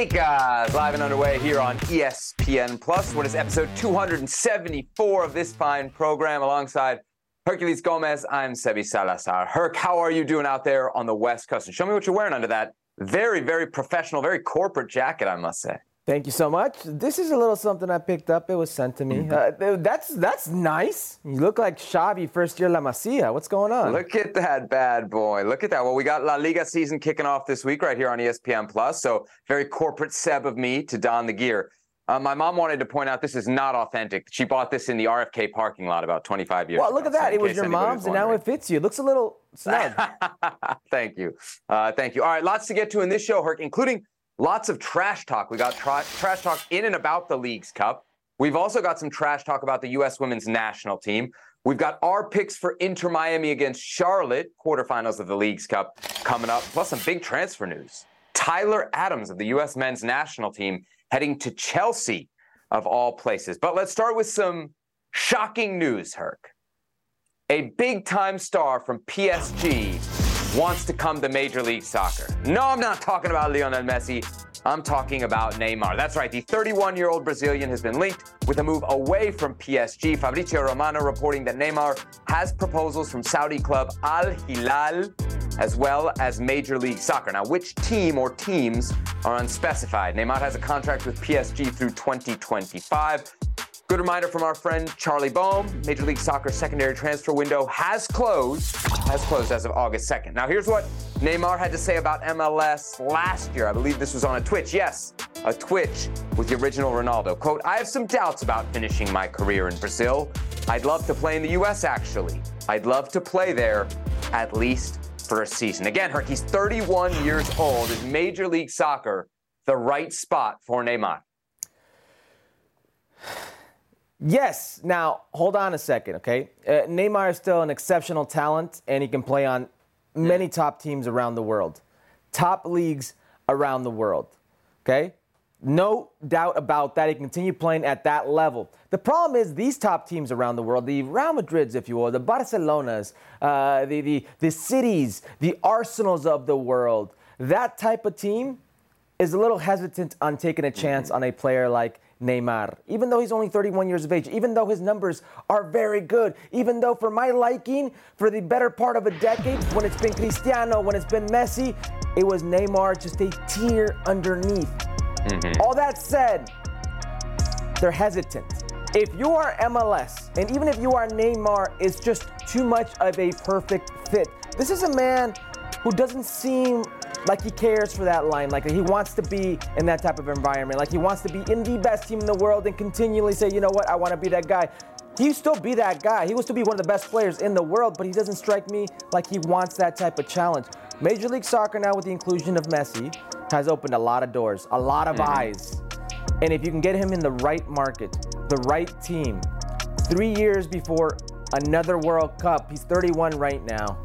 Laliga live and underway here on ESPN Plus. What is episode 274 of this fine program alongside Herculez Gomez? I'm Sebi Salazar. Herc, how are you doing out there on the West Coast? And show me what you're wearing under that very, very professional, very corporate jacket, I must say. Thank you so much. This is a little something I picked up. It was sent to me. Mm-hmm. Uh, that's that's nice. You look like Xavi first year La Masia. What's going on? Look at that bad boy. Look at that. Well, we got La Liga season kicking off this week right here on ESPN Plus. So very corporate Seb of me to don the gear. Uh, my mom wanted to point out this is not authentic. She bought this in the RFK parking lot about 25 years well, ago. Look at that. It was your mom's, and now it fits you. It looks a little snug. thank you. Uh, thank you. All right, lots to get to in this show, Herc, including Lots of trash talk. We got tra- trash talk in and about the Leagues Cup. We've also got some trash talk about the U.S. women's national team. We've got our picks for Inter Miami against Charlotte, quarterfinals of the Leagues Cup coming up, plus some big transfer news. Tyler Adams of the U.S. men's national team heading to Chelsea, of all places. But let's start with some shocking news, Herc. A big time star from PSG wants to come to Major League Soccer. No, I'm not talking about Lionel Messi. I'm talking about Neymar. That's right. The 31 year old Brazilian has been linked with a move away from PSG. Fabrizio Romano reporting that Neymar has proposals from Saudi club Al Hilal as well as Major League Soccer. Now, which team or teams are unspecified? Neymar has a contract with PSG through 2025. Good reminder from our friend Charlie Boehm. Major League Soccer secondary transfer window has closed, has closed as of August 2nd. Now, here's what Neymar had to say about MLS last year. I believe this was on a Twitch. Yes, a Twitch with the original Ronaldo. Quote, I have some doubts about finishing my career in Brazil. I'd love to play in the U.S., actually. I'd love to play there at least for a season. Again, Herc, he's 31 years old. Is Major League Soccer the right spot for Neymar? Yes. Now, hold on a second, okay? Uh, Neymar is still an exceptional talent, and he can play on many top teams around the world, top leagues around the world, okay? No doubt about that. He can continue playing at that level. The problem is these top teams around the world, the Real Madrids, if you will, the Barcelonas, uh, the, the, the cities, the Arsenals of the world, that type of team is a little hesitant on taking a chance on a player like Neymar, even though he's only 31 years of age, even though his numbers are very good, even though for my liking, for the better part of a decade, when it's been Cristiano, when it's been Messi, it was Neymar just a tier underneath. Mm-hmm. All that said, they're hesitant. If you are MLS, and even if you are Neymar, it's just too much of a perfect fit. This is a man who doesn't seem like he cares for that line, like he wants to be in that type of environment, like he wants to be in the best team in the world and continually say, you know what, I want to be that guy. He still be that guy. He will still be one of the best players in the world, but he doesn't strike me like he wants that type of challenge. Major League Soccer now with the inclusion of Messi has opened a lot of doors, a lot of mm-hmm. eyes. And if you can get him in the right market, the right team, three years before another World Cup, he's 31 right now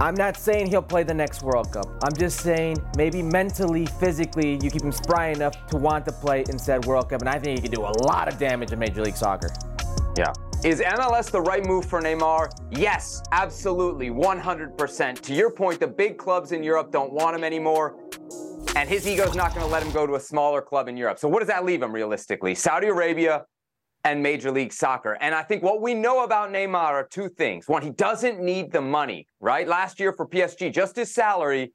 I'm not saying he'll play the next World Cup. I'm just saying maybe mentally, physically, you keep him spry enough to want to play in said World Cup, and I think he can do a lot of damage in Major League Soccer. Yeah. Is MLS the right move for Neymar? Yes, absolutely, 100%. To your point, the big clubs in Europe don't want him anymore, and his ego's not going to let him go to a smaller club in Europe. So, what does that leave him realistically? Saudi Arabia and Major League Soccer. And I think what we know about Neymar are two things. One, he doesn't need the money, right? Last year for PSG, just his salary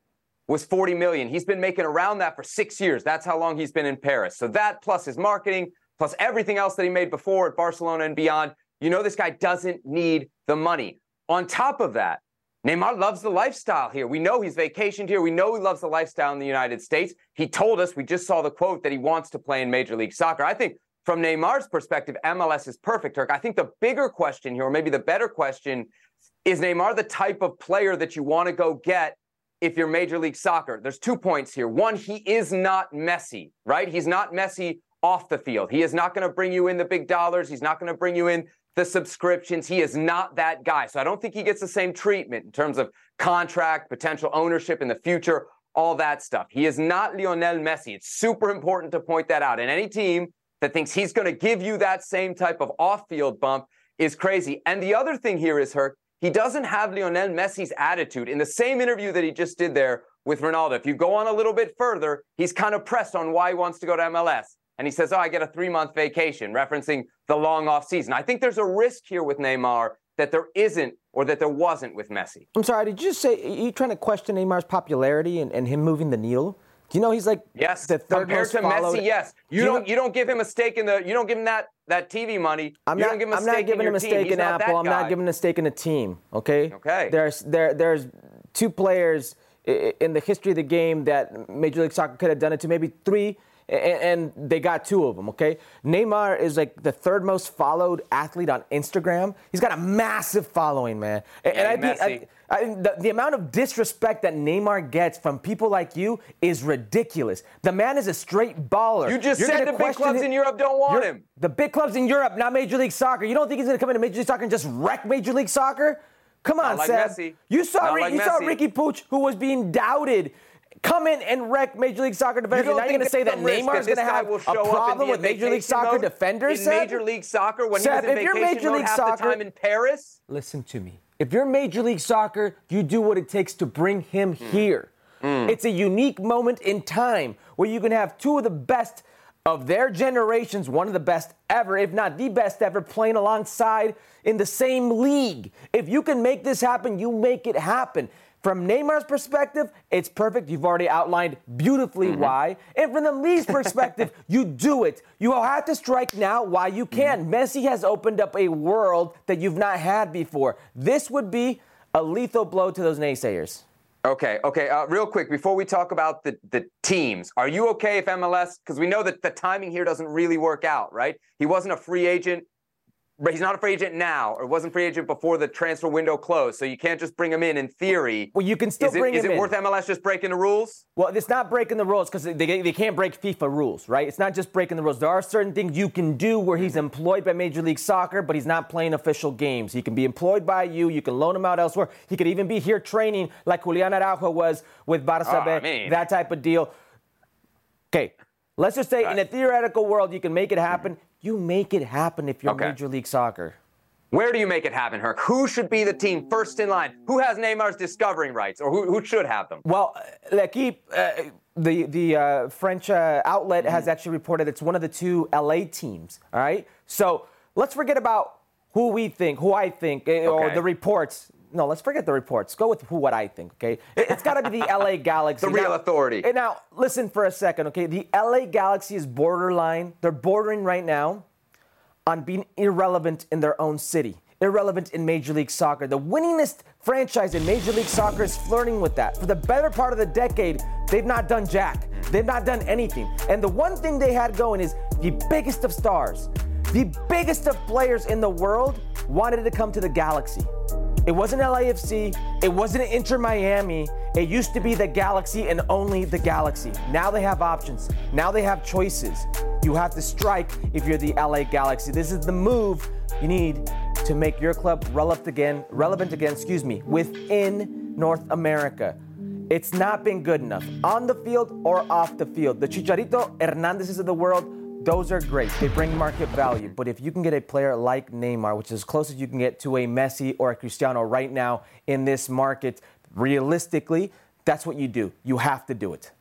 was 40 million. He's been making around that for 6 years. That's how long he's been in Paris. So that plus his marketing, plus everything else that he made before at Barcelona and beyond, you know this guy doesn't need the money. On top of that, Neymar loves the lifestyle here. We know he's vacationed here. We know he loves the lifestyle in the United States. He told us, we just saw the quote that he wants to play in Major League Soccer. I think from Neymar's perspective, MLS is perfect, Herc. I think the bigger question here, or maybe the better question, is Neymar the type of player that you want to go get if you're Major League Soccer? There's two points here. One, he is not Messi, right? He's not Messi off the field. He is not going to bring you in the big dollars. He's not going to bring you in the subscriptions. He is not that guy. So I don't think he gets the same treatment in terms of contract, potential ownership in the future, all that stuff. He is not Lionel Messi. It's super important to point that out. And any team that thinks he's going to give you that same type of off field bump is crazy. And the other thing here is, Herc, he doesn't have Lionel Messi's attitude. In the same interview that he just did there with Ronaldo, if you go on a little bit further, he's kind of pressed on why he wants to go to MLS. And he says, Oh, I get a three month vacation, referencing the long off season. I think there's a risk here with Neymar that there isn't or that there wasn't with Messi. I'm sorry, did you just say are you trying to question Neymar's popularity and, and him moving the needle? Do you know he's like yes, the third compared most to followed? Messi? Yes, you, Do you don't know- you don't give him a stake in the you don't give him that that TV money. I'm you not, don't give him a I'm stake not in giving your him a stake in not Apple. I'm not giving a stake in a team. Okay. Okay. There's there there's two players in the history of the game that Major League Soccer could have done it to. Maybe three. And they got two of them, okay? Neymar is like the third most followed athlete on Instagram. He's got a massive following, man. And, Yeah, I think. I, I, the, the amount of disrespect that Neymar gets from people like you is ridiculous. The man is a straight baller. You just You're said the big clubs in Europe don't want you're- him. The big clubs in Europe, not Major League Soccer. You don't think he's going to come into Major League Soccer and just wreck Major League Soccer? Come on, like Seb. Messi. You saw like you saw Riqui Puig, who was being doubted. Come in and wreck Major League Soccer defenders. You and don't now you're going to say that Neymar's this going to have a show up and problem with Major League Soccer mode? defenders? in Seb? Major League Soccer when Seb, he was in if you're vacation Major mode League half Soccer- the time in Paris. Listen to me. If you're Major League Soccer, you do what it takes to bring him Hmm. here. It's a unique moment in time where you can have two of the best of their generations, one of the best ever, if not the best ever, playing alongside in the same league. If you can make this happen, you make it happen. From Neymar's perspective, it's perfect. You've already outlined beautifully Mm-hmm. why. And from the league's perspective, you do it. You have to strike now while you can. Mm-hmm. Messi has opened up a world that you've not had before. This would be a lethal blow to those naysayers. Okay, okay. Uh, real quick, before we talk about the, the teams, are you okay if MLS, because we know that the timing here doesn't really work out, right? He wasn't a free agent, he's not a free agent now, or wasn't free agent before the transfer window closed. So you can't just bring him in in theory. Well, you can still is it, bring is him it in. worth MLS just breaking the rules? Well, it's not breaking the rules because they, they can't break FIFA rules, right? It's not just breaking the rules. There are certain things you can do where he's employed by Major League Soccer, but he's not playing official games. He can be employed by you. You can loan him out elsewhere. He could even be here training like Julian Araujo was with Barca Oh, ah, I B, mean- that type of deal. Okay, let's just say in a theoretical world you can make it happen. You make it happen if you're Okay. Major League Soccer. Where do you make it happen, Herc? Who should be the team first in line? Who has Neymar's discovery rights, or who, who should have them? Well, L'Equipe, uh, the the uh, French uh, outlet Mm-hmm. has actually reported it's one of the two LA teams. All right, so let's forget about who we think, who I think, eh, or the reports. No, let's forget the reports. Go with who what I think. Okay, It- it's got to be the LA Galaxy. The real Now- authority. and now, listen for a second. Okay, the LA Galaxy is borderline. They're bordering right now on being irrelevant in their own city, irrelevant in Major League Soccer. The winningest franchise in Major League Soccer is flirting with that. For the better part of the decade, they've not done jack. They've not done anything. And the one thing they had going is the biggest of stars, the biggest of players in the world wanted to come to the Galaxy. It wasn't LAFC. It wasn't Inter Miami. It used to be the Galaxy and only the Galaxy. Now they have options. Now they have choices. You have to strike if you're the LA Galaxy. This is the move you need to make your club relevant again, relevant again, excuse me, within North America. It's not been good enough on the field or off the field. The Chicharito Hernandezes of the world, those are great. They bring market value. But if you can get a player like Neymar, which is as close as you can get to a Messi or a Cristiano right now in this market, realistically, that's what you do. You have to do it.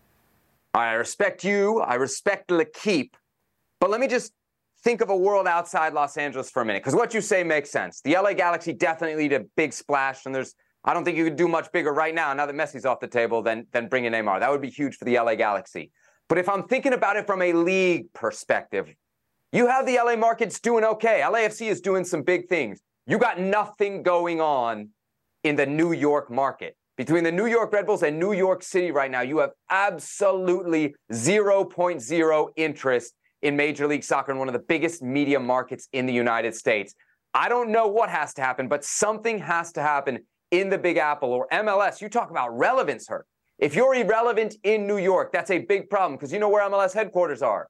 I respect you. I respect L'Equipe. But let me just think of a world outside Los Angeles for a minute, because what you say makes sense. The LA Galaxy definitely need a big splash, and there's I don't think you could do much bigger right now, now that Messi's off the table, than, than bringing Neymar. That would be huge for the LA Galaxy. But if I'm thinking about it from a league perspective, you have the LA markets doing okay. LAFC is doing some big things. You got nothing going on in the New York market. Between the New York Red Bulls and New York City right now, you have absolutely 0.0 interest in Major League Soccer in one of the biggest media markets in the United States. I don't know what has to happen, but something has to happen in the Big Apple or MLS. You talk about relevance, Herc. If you're irrelevant in New York, that's a big problem because you know where MLS headquarters are.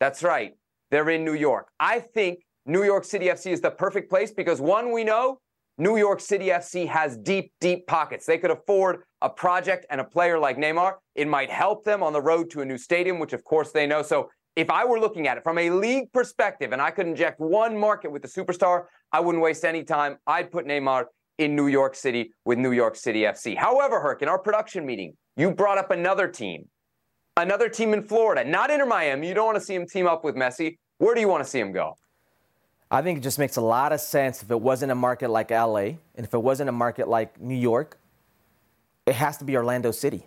That's right. They're in New York. I think New York City FC is the perfect place because one, we know New York City FC has deep, deep pockets. They could afford a project and a player like Neymar. It might help them on the road to a new stadium, which of course they know. So if I were looking at it from a league perspective and I could inject one market with the superstar, I wouldn't waste any time. I'd put Neymar in New York City with New York City FC. However, Herc, in our production meeting, you brought up another team, another team in Florida, not Inter Miami. You don't want to see him team up with Messi. Where do you want to see him go? I think it just makes a lot of sense if it wasn't a market like LA and if it wasn't a market like New York, it has to be Orlando City.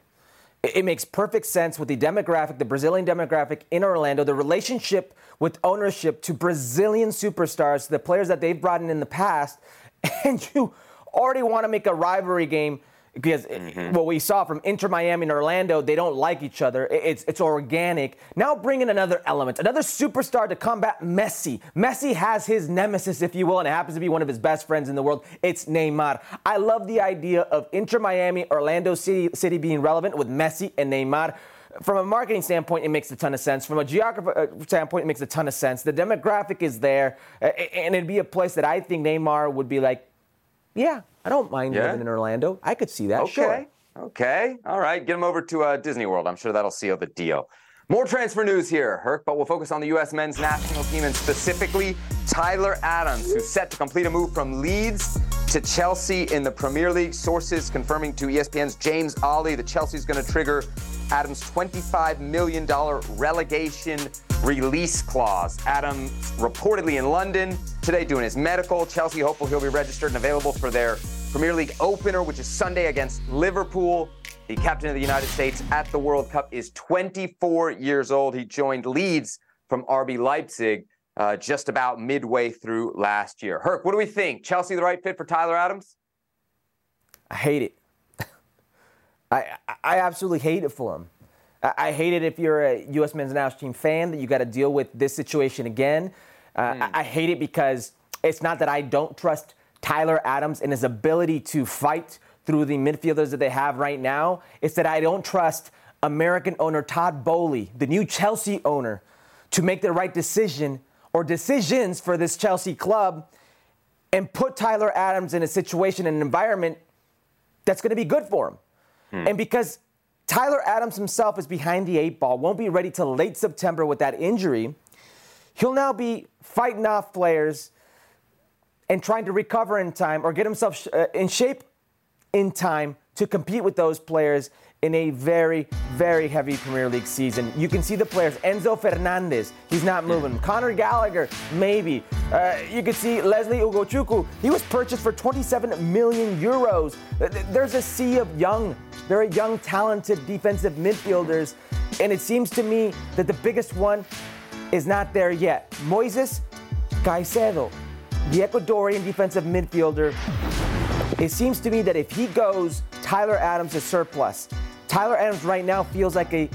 It makes perfect sense with the demographic, the Brazilian demographic in Orlando, the relationship with ownership to Brazilian superstars, the players that they've brought in in the past, and you already want to make a rivalry game because mm-hmm. what we saw from Inter Miami and Orlando, they don't like each other. It's it's organic. Now bring in another element, another superstar to combat Messi. Messi has his nemesis, if you will, and it happens to be one of his best friends in the world. It's Neymar. I love the idea of Inter Miami, Orlando City, City being relevant with Messi and Neymar. From a marketing standpoint, it makes a ton of sense. From a geography uh, standpoint, it makes a ton of sense. The demographic is there, and it'd be a place that I think Neymar would be like, yeah, I don't mind yeah. living in Orlando. I could see that. Okay. Sure. Okay. All right. Get him over to uh, Disney World. I'm sure that'll seal the deal. More transfer news here, Herc, but we'll focus on the U.S. men's national team and specifically Tyler Adams, who's set to complete a move from Leeds to Chelsea in the Premier League. Sources confirming to ESPN's James Olley that Chelsea's going to trigger Adams' $25 million relegation release clause. Adams reportedly in London today doing his medical. Chelsea hopeful he'll be registered and available for their Premier League opener, which is Sunday against Liverpool. The captain of the United States at the World Cup is 24 years old. He joined Leeds from RB Leipzig uh, just about midway through last year. Herc, what do we think? Chelsea the right fit for Tyler Adams? I hate it. I, I absolutely hate it for him. I hate it if you're a U.S. men's national team fan that you got to deal with this situation again. Uh, mm. I, hate it because it's not that I don't trust Tyler Adams and his ability to fight through the midfielders that they have right now. It's that I don't trust American owner Todd Boehly, the new Chelsea owner, to make the right decision or decisions for this Chelsea club and put Tyler Adams in a situation, an environment that's going to be good for him. Hmm. And because Tyler Adams himself is behind the eight ball, won't be ready till late September with that injury. He'll now be fighting off players and trying to recover in time or get himself uh, in shape in time to compete with those players in a very, very heavy Premier League season. You can see the players. Enzo Fernandez, he's not moving. Conor Gallagher, maybe. Uh, you can see Lesley Ugochukwu, he was purchased for 27 million euros. There's a sea of young, very young, talented defensive midfielders. And it seems to me that the biggest one is not there yet. Moises Caicedo, the Ecuadorian defensive midfielder. It seems to me that if he goes, Tyler Adams is surplus. Tyler Adams right now feels like a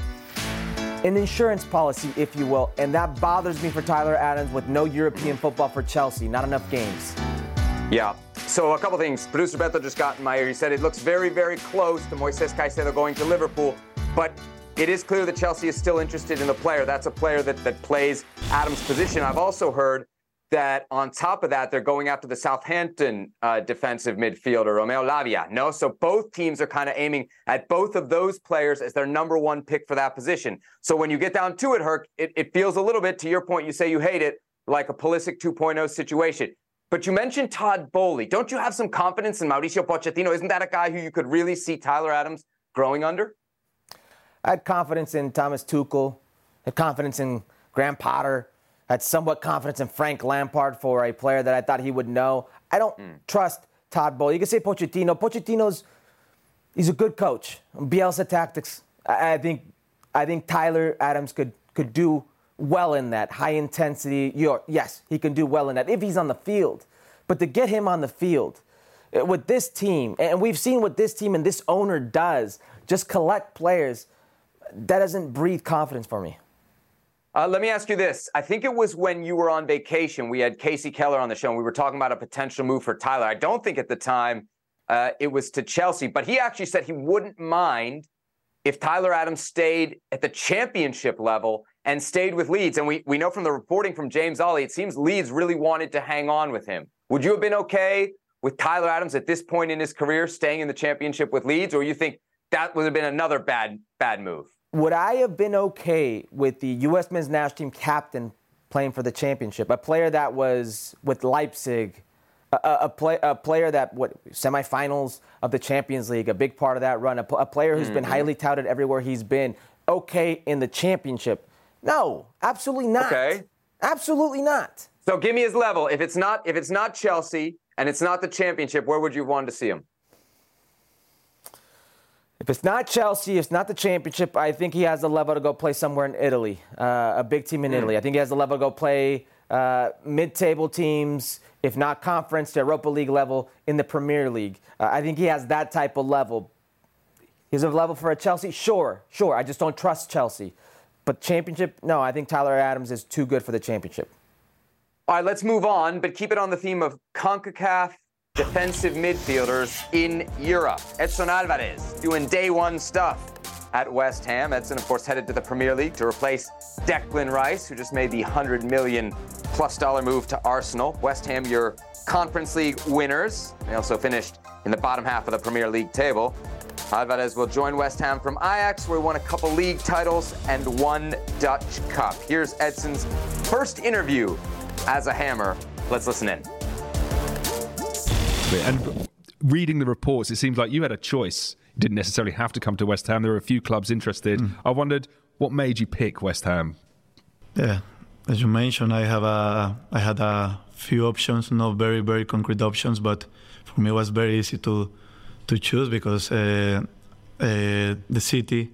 an insurance policy, if you will, and that bothers me for Tyler Adams with no European football for Chelsea, not enough games. Yeah. So a couple things. Producer Beto just got in my ear. He said it looks very, very close to Moises Caicedo going to Liverpool, but it is clear that Chelsea is still interested in the player. That's a player that, that plays Adams' position. I've also heard that on top of that, they're going after the Southampton uh, defensive midfielder, Romeo Lavia. No, so both teams are kind of aiming at both of those players as their number one pick for that position. So when you get down to it, Herc, it, it feels a little bit, to your point, you say you hate it, like a Pulisic 2.0 situation. But you mentioned Todd Boehly. Don't you have some confidence in Mauricio Pochettino? Isn't that a guy who you could really see Tyler Adams growing under? I had confidence in Thomas Tuchel, I had confidence in Graham Potter had somewhat confidence in Frank Lampard for a player that I thought he would know. I don't mm. trust Todd Boehly. You can say Pochettino. Pochettino's he's a good coach. Bielsa tactics. I, I think I think Tyler Adams could could do well in that high intensity. You're, yes, he can do well in that if he's on the field. But to get him on the field eh, with this team, and we've seen what this team and this owner does, just collect players. That doesn't breathe confidence for me. Uh, let me ask you this. I think it was when you were on vacation. We had Kasey Keller on the show, and we were talking about a potential move for Tyler. I don't think at the time uh, it was to Chelsea, but he actually said he wouldn't mind if Tyler Adams stayed at the championship level and stayed with Leeds. And we, we know from the reporting from James Olley, it seems Leeds really wanted to hang on with him. Would you have been okay with Tyler Adams at this point in his career staying in the championship with Leeds, or you think that would have been another bad bad move? Would I have been okay with the U.S. men's national team captain playing for the championship? A player that was with Leipzig, a, a, play, a player that what semifinals of the Champions League, a big part of that run, a, a player who's mm-hmm. been highly touted everywhere he's been. Okay, in the championship. No, absolutely not. Okay, absolutely not. So give me his level. If it's not if it's not Chelsea and it's not the championship, where would you want to see him? If it's not Chelsea, if it's not the championship. I think he has the level to go play somewhere in Italy, uh, a big team in mm. Italy. I think he has the level to go play uh, mid-table teams, if not conference to Europa League level in the Premier League. Uh, I think he has that type of level. He's a level for a Chelsea, sure, sure. I just don't trust Chelsea. But championship, no. I think Tyler Adams is too good for the championship. All right, let's move on, but keep it on the theme of CONCACAF defensive midfielders in Europe. Edson Alvarez doing day one stuff at West Ham. Edson, of course, headed to the Premier League to replace Declan Rice, who just made the 100 million plus dollar move to Arsenal. West Ham, your Conference League winners. They also finished in the bottom half of the Premier League table. Alvarez will join West Ham from Ajax, where he won a couple league titles and one Dutch Cup. Here's Edson's first interview as a hammer. Let's listen in. And reading the reports, it seems like you had a choice. You didn't necessarily have to come to West Ham. There were a few clubs interested. Mm. I wondered what made you pick West Ham. Yeah, as you mentioned, I have a I had a few options, not very very concrete options, but for me it was very easy to to choose because uh, uh, the city,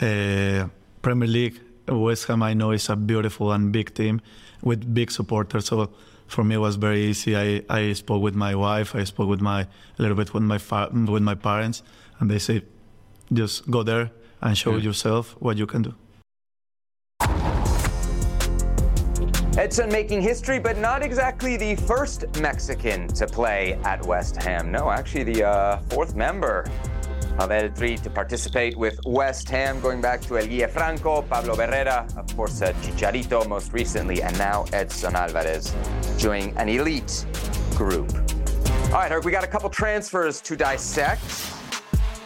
uh, Premier League, West Ham, I know is a beautiful and big team with big supporters. So for me, it was very easy. I, I spoke with my wife. I spoke with my a little bit with my fa- with my parents, and they say, just go there and show yeah. yourself what you can do. Edson making history, but not exactly the first Mexican to play at West Ham. No, actually the uh, fourth member of El Tri to participate with West Ham, going back to El Guille Franco, Pablo Barrera, of course, uh, Chicharito most recently, and now Edson Alvarez joining an elite group. All right, Herc, we got a couple transfers to dissect.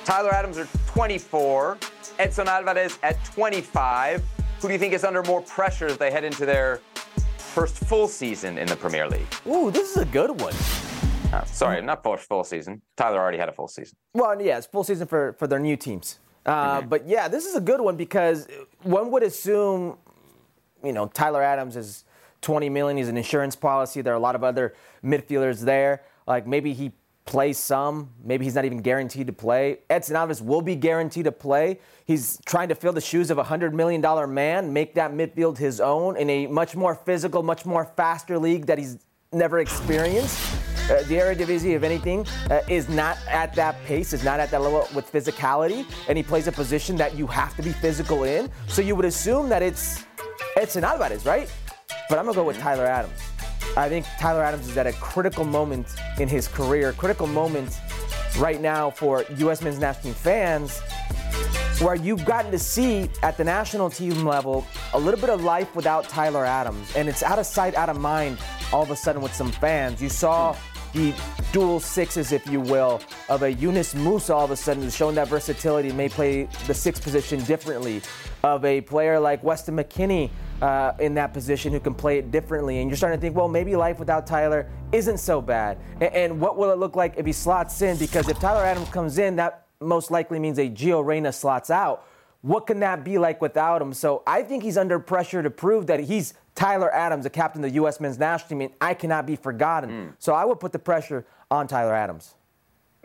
Tyler Adams are 24, Edson Alvarez at 25. Who do you think is under more pressure as they head into their first full season in the Premier League? Ooh, this is a good one. Uh, sorry, not full, full season. Tyler already had a full season. Well, yeah, it's full season for, for their new teams. Uh, mm-hmm. But yeah, this is a good one because one would assume, you know, Tyler Adams is 20 million. He's an insurance policy. There are a lot of other midfielders there. Like maybe he plays some. Maybe he's not even guaranteed to play. Edson Alvarez will be guaranteed to play. He's trying to fill the shoes of a $100 million man, make that midfield his own in a much more physical, much more faster league that he's never experienced. Uh, the Eredivisie, if anything, uh, is not at that pace, is not at that level with physicality, and he plays a position that you have to be physical in. So you would assume that it's it's Edson Alvarez, right? But I'm gonna go with Tyler Adams. I think Tyler Adams is at a critical moment in his career, critical moment right now for U.S. men's national team fans, where you've gotten to see at the national team level a little bit of life without Tyler Adams, and it's out of sight, out of mind. All of a sudden, with some fans, you saw the dual sixes, if you will, of a Yunus Musah all of a sudden showing that versatility, may play the sixth position differently, of a player like Weston McKennie uh, in that position who can play it differently. And you're starting to think, well, maybe life without Tyler isn't so bad. And, and what will it look like if he slots in? Because if Tyler Adams comes in, that most likely means a Gio Reyna slots out. What can that be like without him? So I think he's under pressure to prove that he's Tyler Adams, the captain of the U.S. men's national team, and I cannot be forgotten. Mm. So I would put the pressure on Tyler Adams.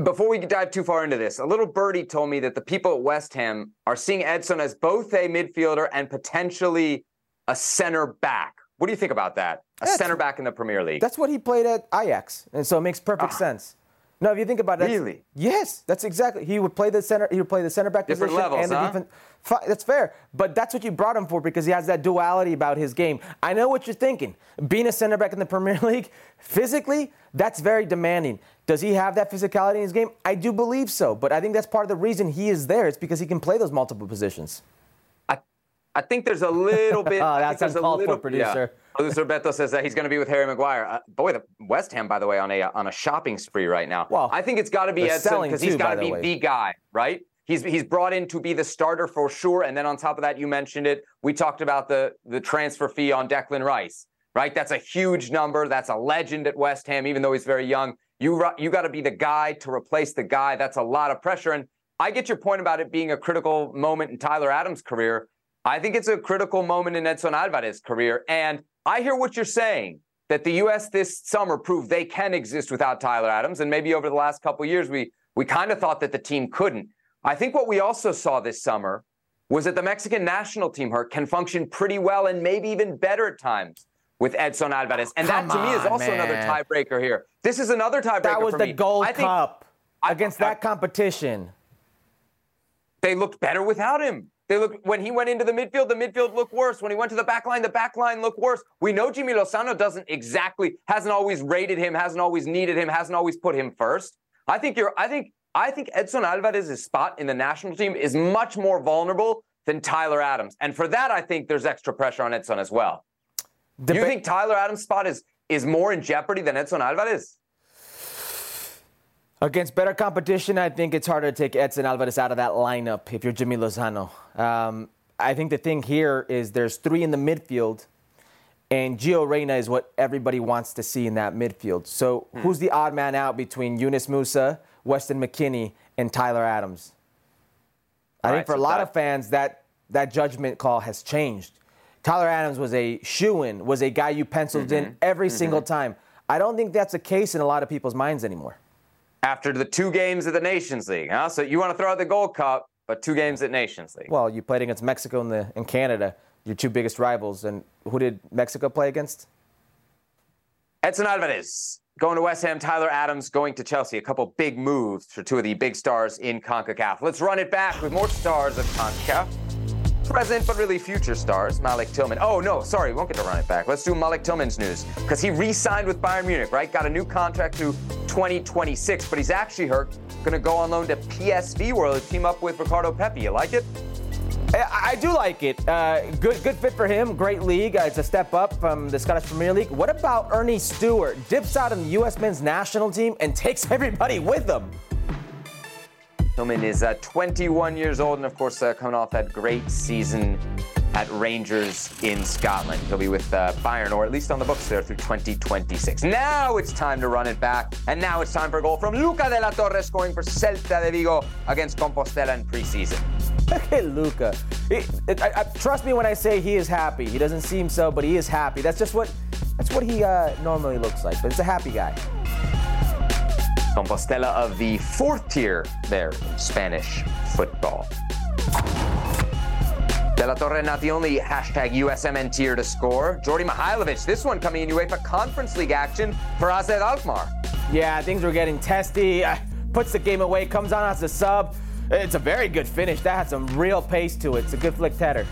Before we dive too far into this, a little birdie told me that the people at West Ham are seeing Edson as both a midfielder and potentially a center back. What do you think about that? A that's, center back in the Premier League. That's what he played at Ajax, and so it makes perfect ah. sense. No, if you think about it, really, yes, that's exactly. He would play the center. He would play the center back Different position levels, and the huh? defense. That's fair, but that's what you brought him for because he has that duality about his game. I know what you're thinking. Being a center back in the Premier League, physically, that's very demanding. Does he have that physicality in his game? I do believe so, but I think that's part of the reason he is there. It's because he can play those multiple positions. I, think there's a little bit. oh, that's uncalled for, producer. Yeah. Producer Beto says that he's going to be with Harry Maguire. Uh, boy, the West Ham, by the way, on a on a shopping spree right now. Well, I think it's got to be Edson because he's got to be the, the guy, right? He's he's brought in to be the starter for sure. And then on top of that, you mentioned it. We talked about the the transfer fee on Declan Rice right? That's a huge number. That's a legend at West Ham, even though he's very young. You, you got to be the guy to replace the guy. That's a lot of pressure. And I get your point about it being a critical moment in Tyler Adams' career. I think it's a critical moment in Edson Alvarez's career. And I hear what you're saying that the U.S. this summer proved they can exist without Tyler Adams. And maybe over the last couple years, we, we kind of thought that the team couldn't. I think what we also saw this summer was that the Mexican national team can function pretty well and maybe even better at times with Edson Alvarez. And Come that to me is also man. another tiebreaker here. This is another tiebreaker. That was the me. Gold I think Cup I- against I- that competition. they looked better without him. They look when he went into the midfield, the midfield looked worse. When he went to the back line, the back line looked worse. We know Jimmy Lozano doesn't exactly hasn't always rated him, hasn't always needed him, hasn't always put him first. I think you're I think I think Edson Alvarez's spot in the national team is much more vulnerable than Tyler Adams. And for that, I think there's extra pressure on Edson as well. Do you think Tyler Adams' spot is is more in jeopardy than Edson Alvarez? Against better competition, I think it's harder to take Edson Alvarez out of that lineup if you're Jimmy Lozano. Um, I think the thing here is there's three in the midfield, and Gio Reyna is what everybody wants to see in that midfield. So hmm. who's the odd man out between Yunus Musah, Weston McKennie, and Tyler Adams? I All think right, for a lot that- of fans, that that judgment call has changed. Tyler Adams was a shoe-in, was a guy you penciled in mm-hmm. every mm-hmm. single time. I don't think that's the case in a lot of people's minds anymore. After the two games of the Nations League, huh? So you want to throw out the Gold Cup, but two games at Nations League. Well, you played against Mexico and, the, and Canada, your two biggest rivals. And who did Mexico play against? Edson Alvarez going to West Ham, Tyler Adams going to Chelsea. A couple big moves for two of the big stars in CONCACAF. Let's run it back with more stars of CONCACAF. Present, but really future stars, Malik Tillman. Oh, no, sorry, won't get to run it back. Let's do Malik Tillman's news because he re signed with Bayern Munich, right? Got a new contract through 2026, but he's actually hurt. Going to go on loan to PSV, World team up with Ricardo Pepi. You like it? I, I do like it. Uh, good, good fit for him. Great league. Uh, it's a step up from the Scottish Premier League. What about Earnie Stewart? Dips out in the U.S. men's national team and takes everybody with him. Tillman is uh, 21 years old, and of course, uh, coming off that great season at Rangers in Scotland. He'll be with uh, Bayern, or at least on the books there, through 2026. Now it's time to run it back, and now it's time for a goal from Luca de la Torre, scoring for Celta de Vigo against Compostela in preseason. Look at Luca. I- I- trust me when I say he is happy. He doesn't seem so, but he is happy. That's just what that's what he uh, normally looks like. But it's a happy guy. Compostela of the fourth tier there in Spanish football. De La Torre not the only hashtag USMN tier to score. Djordje Mihailovic, this one coming in UEFA Conference League action for AZ Alkmaar. Yeah, things were getting testy. Uh, puts the game away, comes on as a sub. It's a very good finish. That had some real pace to it. It's a good flick header.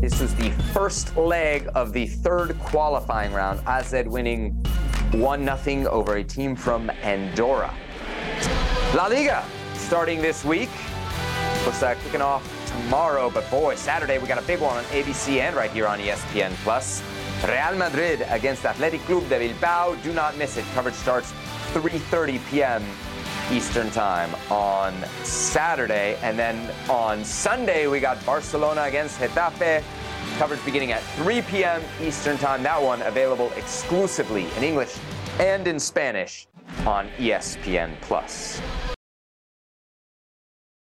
This was the first leg of the third qualifying round. AZ winning 1 0 over a team from Andorra. La Liga starting this week. Looks like kicking off tomorrow, but boy, Saturday we got a big one on ABC and right here on ESPN Plus. Real Madrid against Athletic Club de Bilbao. Do not miss it. Coverage starts 3:30 p.m. Eastern Time on Saturday, and then on Sunday we got Barcelona against Getafe. Coverage beginning at 3 p.m. Eastern Time. That one available exclusively in English and in Spanish on ESPN Plus.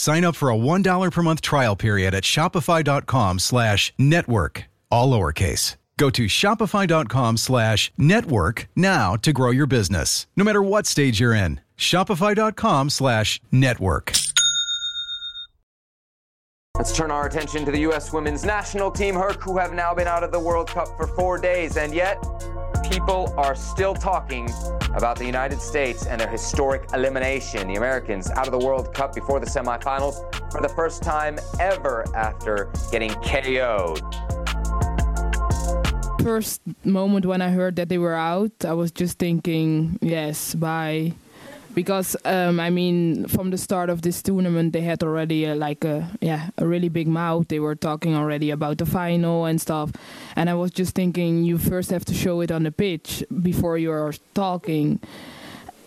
Sign up for a $1 per month trial period at shopify.com slash network, all lowercase. Go to shopify.com slash network now to grow your business, no matter what stage you're in. Shopify.com slash network. Let's turn our attention to the U.S. women's national team, Herc, who have now been out of the World Cup for four days, and yet people are still talking about the United States and their historic elimination. The Americans out of the World Cup before the semifinals for the first time ever after getting KO'd. First moment when I heard that they were out, I was just thinking, yes, bye because um, I mean, from the start of this tournament, they had already uh, like a yeah a really big mouth. They were talking already about the final and stuff, and I was just thinking, you first have to show it on the pitch before you're talking.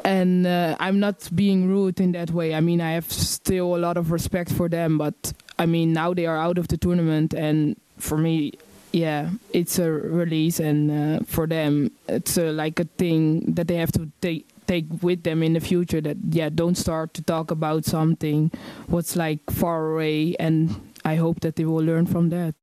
And uh, I'm not being rude in that way. I mean, I have still a lot of respect for them, but I mean, now they are out of the tournament, and for me, yeah, it's a release, and uh, for them, it's uh, like a thing that they have to take take with them in the future that yeah don't start to talk about something what's like far away and i hope that they will learn from that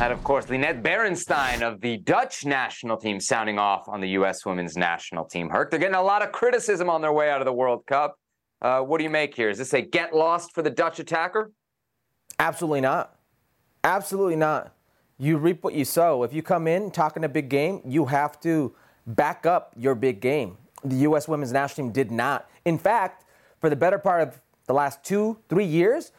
and of course, Lineth Beerensteyn of the Dutch national team sounding off on the U.S. women's national team. Herc, they're getting a lot of criticism on their way out of the World Cup. Uh, what do you make here? Is this a get lost for the Dutch attacker? Absolutely not. Absolutely not. You reap what you sow. If you come in talking a big game, you have to back up your big game. The U.S. women's national team did not. In fact, for the better part of the last two, three years,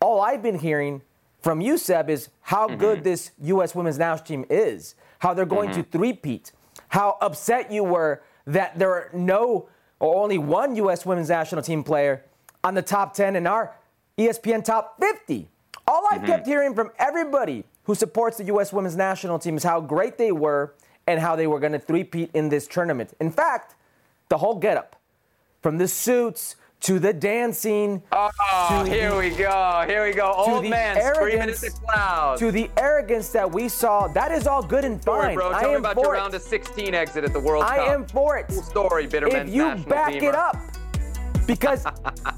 all I've been hearing from you, Seb, is how mm-hmm. good this U.S. women's national team is, how they're going mm-hmm. to three-peat, how upset you were that there are no or only one U.S. women's national team player on the top 10 in our ESPN top 50. All I've mm-hmm. kept hearing from everybody who supports the U.S. women's national team is how great they were and how they were going to three-peat in this tournament. In fact, the whole getup, from the suits to the dancing. Oh, here the, we go. Here we go. Old man screaming at the clouds. To the arrogance that we saw, that is all good and fine. Story, bro. Tell I me about your it. round of 16 exit at the World I Cup. I am for it. Cool story, Bitterman. If you back teamer. it up, because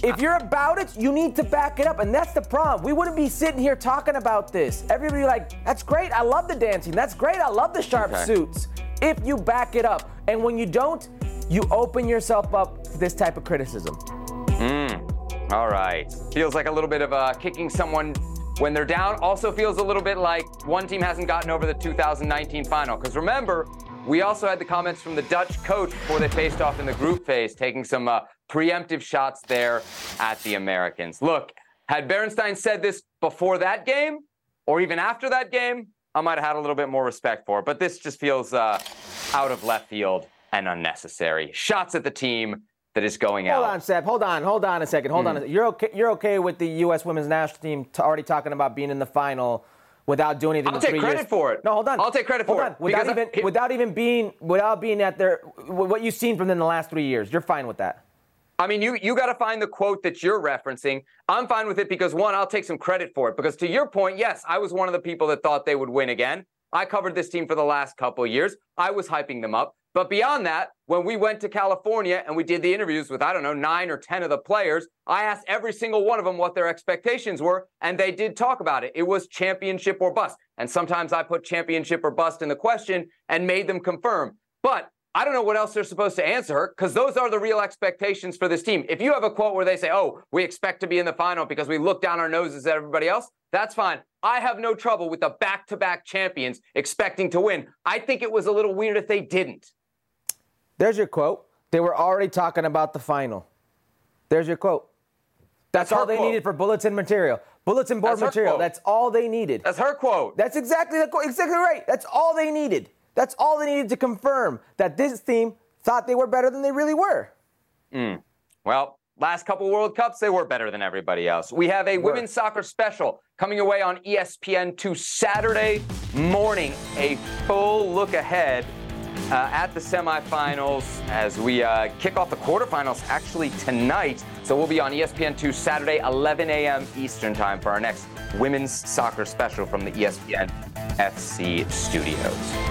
if you're about it, you need to back it up. And that's the problem. We wouldn't be sitting here talking about this. Everybody like, that's great. I love the dancing. That's great. I love the sharp okay. suits. If you back it up. And when you don't, you open yourself up to this type of criticism. Mm. All right. Feels like a little bit of uh, kicking someone when they're down. Also feels a little bit like one team hasn't gotten over the 2019 final. Because remember, we also had the comments from the Dutch coach before they faced off in the group phase, taking some uh, preemptive shots there at the Americans. Look, had Beerensteyn said this before that game or even after that game, I might have had a little bit more respect for it. But this just feels uh, out of left field and unnecessary. Shots at the team that is going hold out. Hold on, Seb. Hold on. Hold on a second. Hold mm. on. You're okay. You're okay with the U.S. Women's National Team t- already talking about being in the final without doing anything. I'll take credit years. for it. No, hold on. I'll take credit hold for on. it. Without even I, without even being without being at their what you've seen from them in the last three years, you're fine with that. I mean, you you got to find the quote that you're referencing. I'm fine with it because one, I'll take some credit for it. Because to your point, yes, I was one of the people that thought they would win again. I covered this team for the last couple years. I was hyping them up. But beyond that, when we went to California and we did the interviews with, I don't know, nine or 10 of the players, I asked every single one of them what their expectations were, and they did talk about it. It was championship or bust. And sometimes I put championship or bust in the question and made them confirm. But I don't know what else they're supposed to answer her because those are the real expectations for this team. If you have a quote where they say, oh, we expect to be in the final because we look down our noses at everybody else, that's fine. I have no trouble with the back to back champions expecting to win. I think it was a little weird if they didn't. There's your quote. They were already talking about the final. There's your quote. That's, That's all they quote. needed for bulletin material. Bulletin board That's material. That's all they needed. That's her quote. That's exactly the quote. Exactly right. That's all they needed. That's all they needed to confirm that this team thought they were better than they really were. Mm. Well, last couple World Cups, they were better than everybody else. We have a women's soccer special coming away on ESPN2 Saturday morning. A full look ahead uh, at the semifinals as we uh, kick off the quarterfinals actually tonight. So we'll be on ESPN2 Saturday, 11 a.m. Eastern Time for our next women's soccer special from the ESPN FC studios.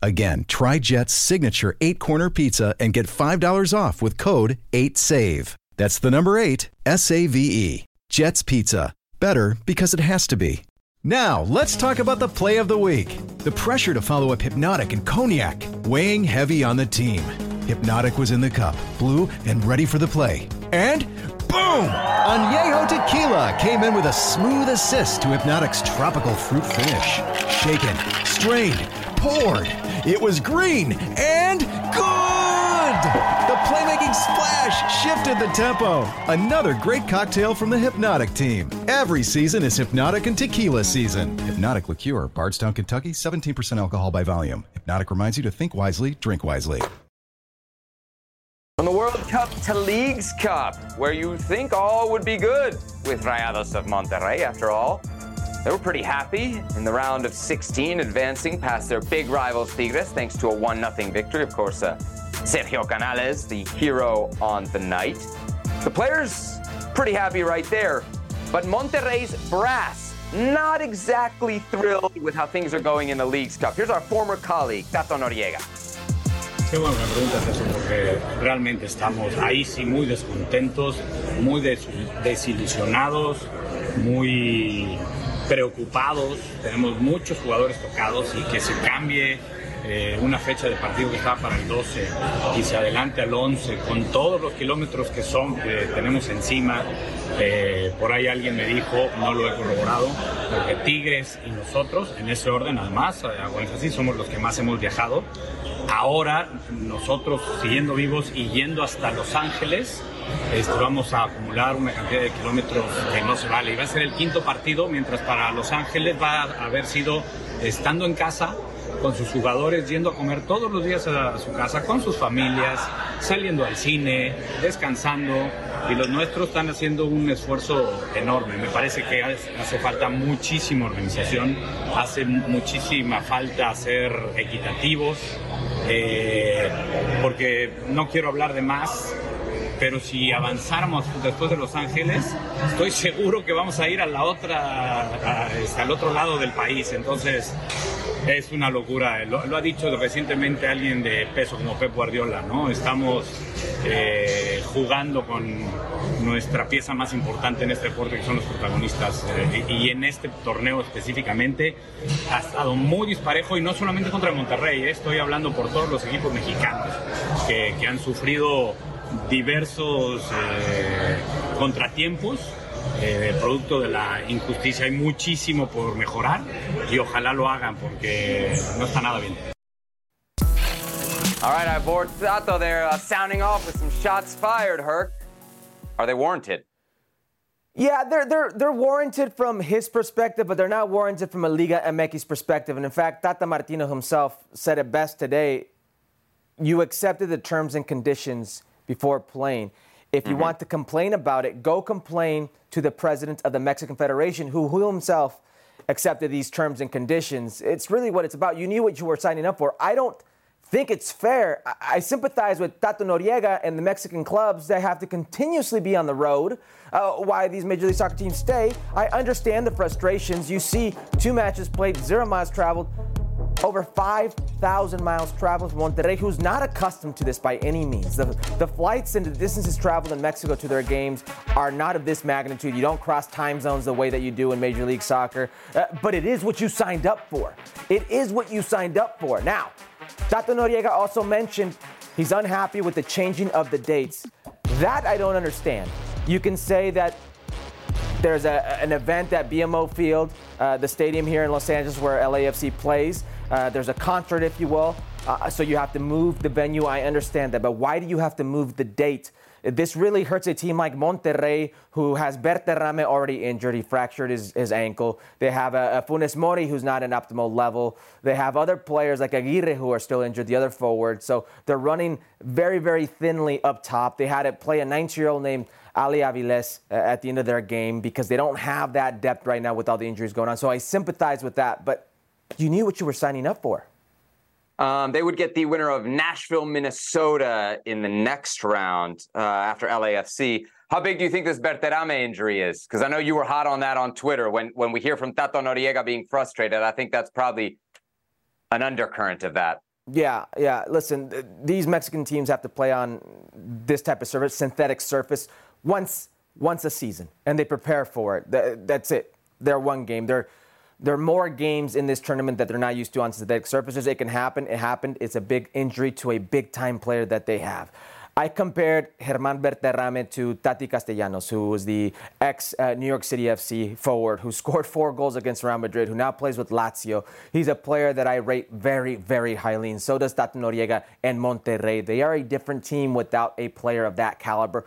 Again, try Jet's signature eight corner pizza and get $5 off with code 8SAVE. That's the number eight, S A V E. Jet's Pizza. Better because it has to be. Now, let's talk about the play of the week. The pressure to follow up Hpnotiq and Cognac, weighing heavy on the team. Hpnotiq was in the cup, blue, and ready for the play. And boom! Añejo Tequila came in with a smooth assist to Hpnotiq's tropical fruit finish. Shaken, strained, poured. It was green and good! The playmaking splash shifted the tempo. Another great cocktail from the Hpnotiq team. Every season is Hpnotiq and Tequila season. Hpnotiq Liqueur, Bardstown, Kentucky, 17% alcohol by volume. Hpnotiq reminds you to think wisely, drink wisely. From the World Cup to Leagues Cup, where you think all would be good with Rayados of Monterrey, after all. They were pretty happy in the round of 16, advancing past their big rivals Tigres thanks to a 1 0 victory. Of course, uh, Sergio Canales, the hero on the night. The players, pretty happy right there. But Monterrey's brass, not exactly thrilled with how things are going in the Leagues Cup. Here's our former colleague, Tato Noriega. Qué bueno que me preguntas eso, porque realmente estamos ahí sí muy descontentos, muy des- desilusionados, muy preocupados. Tenemos muchos jugadores tocados y que se cambie eh, una fecha de partido que estaba para el 12 y se adelante al 11 con todos los kilómetros que son que tenemos encima. Eh, por ahí alguien me dijo, no lo he corroborado, porque Tigres y nosotros, en ese orden además, eh, hago énfasis, somos los que más hemos viajado. Ahora nosotros siguiendo vivos y yendo hasta Los Ángeles, este, vamos a acumular una cantidad de kilómetros que no se vale. Y va a ser el quinto partido, mientras para Los Ángeles va a haber sido estando en casa con sus jugadores, yendo a comer todos los días a su casa, con sus familias, saliendo al cine, descansando. Y los nuestros están haciendo un esfuerzo enorme. Me parece que hace falta muchísima organización, hace muchísima falta ser equitativos, eh, porque no quiero hablar de más, pero si avanzáramos después de Los Ángeles, estoy seguro que vamos a ir a la otra, a- este, al otro lado del país. Entonces, es una locura. Lo, lo ha dicho recientemente alguien de peso como Pep Guardiola, ¿no? Estamos eh, jugando con nuestra pieza más importante en este deporte, que son los protagonistas. Eh, y, en este torneo específicamente ha estado muy disparejo y no solamente contra Monterrey, eh, estoy hablando por todos los equipos mexicanos que, que han sufrido diversos eh, contratiempos eh, producto de la injusticia. Hay muchísimo por mejorar y ojalá lo hagan porque no está nada bien. All right, I bored Tato there, uh, sounding off with some shots fired, Herc. Are they warranted? Yeah, they're they're they're warranted from his perspective, but they're not warranted from a Liga MX perspective. And in fact, Tata Martino himself said it best today. You accepted the terms and conditions before playing. If you want to complain about it, go complain to the president of the Mexican Federation, who, who himself accepted these terms and conditions. It's really what it's about. You knew what you were signing up for. I don't think it's fair. I, I sympathize with Tato Noriega and the Mexican clubs that have to continuously be on the road. Uh, why these Major League Soccer teams stay. I understand the frustrations. You see two matches played, zero miles traveled, over 5,000 miles traveled from Monterrey, who's not accustomed to this by any means. The, the flights and the distances traveled in Mexico to their games are not of this magnitude. You don't cross time zones the way that you do in Major League Soccer, uh, but it is what you signed up for. It is what you signed up for. Now, Tato Noriega also mentioned he's unhappy with the changing of the dates. That I don't understand. You can say that there's a, an event at BMO Field, uh, the stadium here in Los Angeles where LAFC plays. Uh, there's a concert, if you will. Uh, so you have to move the venue. I understand that. But why do you have to move the date? This really hurts a team like Monterrey, who has Berterame already injured. He fractured his, his ankle. They have a, a Funes Mori who's not an optimal level. They have other players like Aguirre who are still injured, the other forward. So they're running very, very thinly up top. They had to play a 19 year old named Ali Aviles uh, at the end of their game because they don't have that depth right now with all the injuries going on. So I sympathize with that. But you knew what you were signing up for. Um, they would get the winner of Nashville, Minnesota in the next round uh, after LAFC. How big do you think this Berterame injury is? Because I know you were hot on that on Twitter. When when we hear from Tato Noriega being frustrated, I think that's probably an undercurrent of that. Yeah, yeah. Listen, th- these Mexican teams have to play on this type of surface, synthetic surface, once once a season, and they prepare for it. Th- that's it. They're one game. They're there are more games in this tournament that they're not used to on synthetic surfaces. It can happen. It happened. It's a big injury to a big time player that they have. I compared Germán Berterame to Tati Castellanos, who was the ex uh, New York City FC forward who scored four goals against Real Madrid, who now plays with Lazio. He's a player that I rate very, very highly, and so does Tato Noriega and Monterrey. They are a different team without a player of that caliber.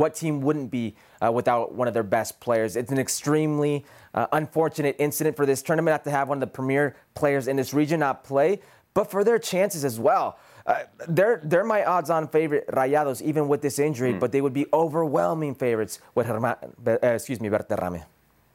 What team wouldn't be uh, without one of their best players? It's an extremely uh, unfortunate incident for this tournament not to have one of the premier players in this region not play, but for their chances as well. Uh, they're they're my odds-on favorite Rayados, even with this injury, mm. but they would be overwhelming favorites with Herman, uh, excuse me, Berterame.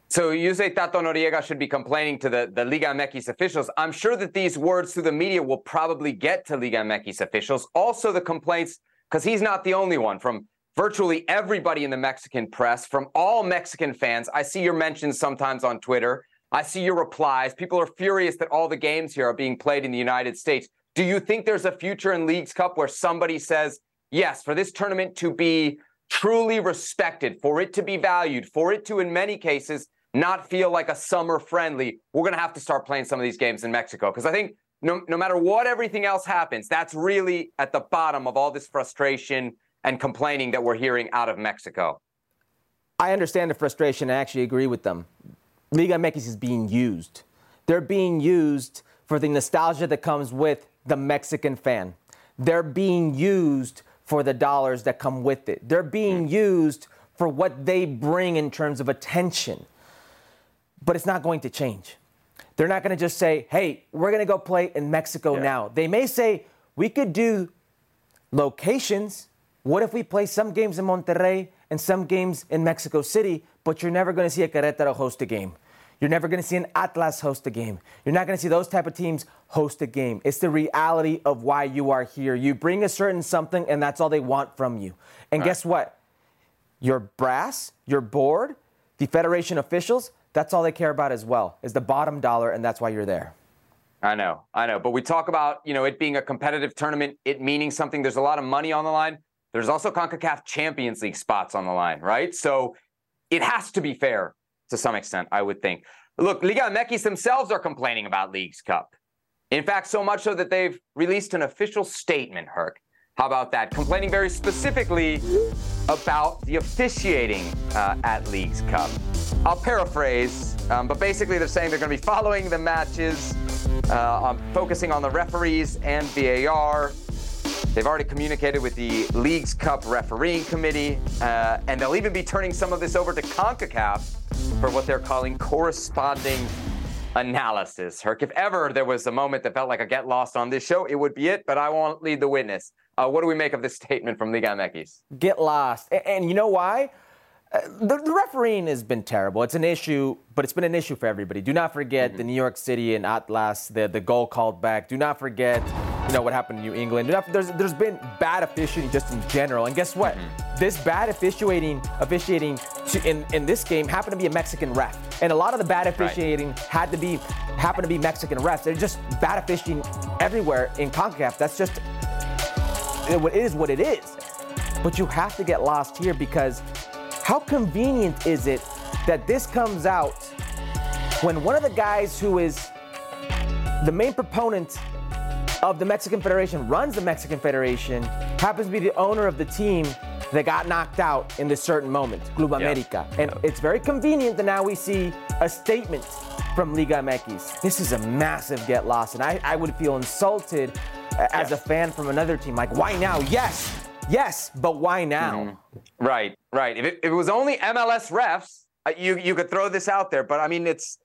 So you say Tato Noriega should be complaining to the, the Liga MX officials. I'm sure that these words through the media will probably get to Liga MX officials. Also, the complaints, because he's not the only one, from virtually everybody in the Mexican press, from all Mexican fans. I see your mentions sometimes on Twitter. I see your replies. People are furious that all the games here are being played in the United States. Do you think there's a future in Leagues Cup where somebody says, yes, for this tournament to be truly respected, for it to be valued, for it to, in many cases, not feel like a summer friendly, we're going to have to start playing some of these games in Mexico? Because I think no, no matter what everything else happens, that's really at the bottom of all this frustration and complaining that we're hearing out of Mexico. I understand the frustration. I actually agree with them. Liga MX is being used. They're being used for the nostalgia that comes with the Mexican fan. They're being used for the dollars that come with it. They're being hmm. used for what they bring in terms of attention. But it's not going to change. They're not going to just say, hey, we're going to go play in Mexico yeah. now. They may say, we could do locations, what if we play some games in Monterrey and some games in Mexico City, but you're never going to see a Querétaro host a game? You're never going to see an Atlas host a game. You're not going to see those type of teams host a game. It's the reality of why you are here. You bring a certain something, and that's all they want from you. And right. guess what? Your brass, your board, the federation officials, that's all they care about as well, is the bottom dollar, and that's why you're there. I know, I know. But we talk about, you know, it being a competitive tournament, it meaning something. There's a lot of money on the line. There's also CONCACAF Champions League spots on the line, right? So it has to be fair to some extent, I would think. Look, Liga MX themselves are complaining about Leagues Cup. In fact, so much so that they've released an official statement, Herc. How about that? Complaining very specifically about the officiating uh, at Leagues Cup. I'll paraphrase, um, but basically they're saying they're going to be following the matches, uh, on focusing on the referees and VAR, They've already communicated with the League's Cup refereeing committee, uh, and they'll even be turning some of this over to CONCACAF for what they're calling corresponding analysis. Herc, if ever there was a moment that felt like a get lost on this show, it would be it, but I won't lead the witness. Uh, what do we make of this statement from Liga MX? Get lost. And, and you know why? Uh, the, the, refereeing has been terrible. It's an issue, but it's been an issue for everybody. Do not forget mm-hmm. the New York City and Atlas, the, the goal called back. Do not forget know what happened in New England. There's there's been bad officiating just in general, and guess what? Mm-hmm. This bad officiating officiating to, in in this game happened to be a Mexican ref, and a lot of the bad officiating right. had to be happened to be Mexican refs. They're just bad officiating everywhere in Concacaf. That's just it is what it is. But you have to get lost here because how convenient is it that this comes out when one of the guys who is the main proponent of the Mexican Federation, runs the Mexican Federation, happens to be the owner of the team that got knocked out in this certain moment, Club America. And it's very convenient that now we see a statement from Liga MX. This is a massive get lost, and I, I would feel insulted as a fan from another team. Like, why now? Yes, yes, but why now? Mm-hmm. Right, right. If it, if it was only MLS refs, uh, you you could throw this out there, but I mean it's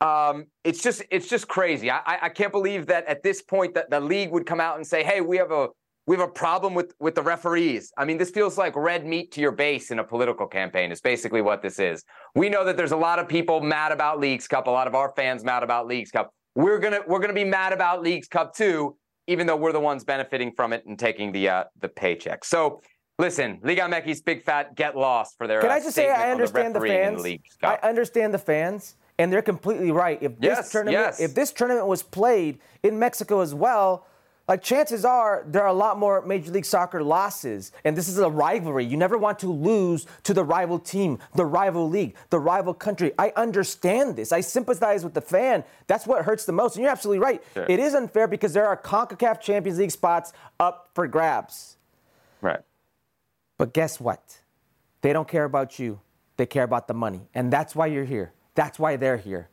um, it's just it's just crazy. I, I I can't believe that at this point that the league would come out and say, hey, we have a we have a problem with with the referees. I mean, this feels like red meat to your base in a political campaign. Is basically what this is. We know that there's a lot of people mad about Leagues Cup. A lot of our fans mad about Leagues Cup. We're gonna we're gonna be mad about Leagues Cup too, even though we're the ones benefiting from it and taking the uh, the paycheck. So. Listen, Liga MX big fat get lost for their. Can uh, I just say I understand the, in fans. Leagues I understand the fans, and they're completely right. If this Yes, tournament, yes. if this tournament was played in Mexico as well, like chances are there are a lot more Major League Soccer losses, and this is a rivalry. You never want to lose to the rival team, the rival league, the rival country. I understand this. I sympathize with the fan. That's what hurts the most. And you're absolutely right. Sure. It is unfair because there are CONCACAF Champions League spots up for grabs. right. But guess what? They don't care about you. They care about the money. And that's why you're here. That's why they're here.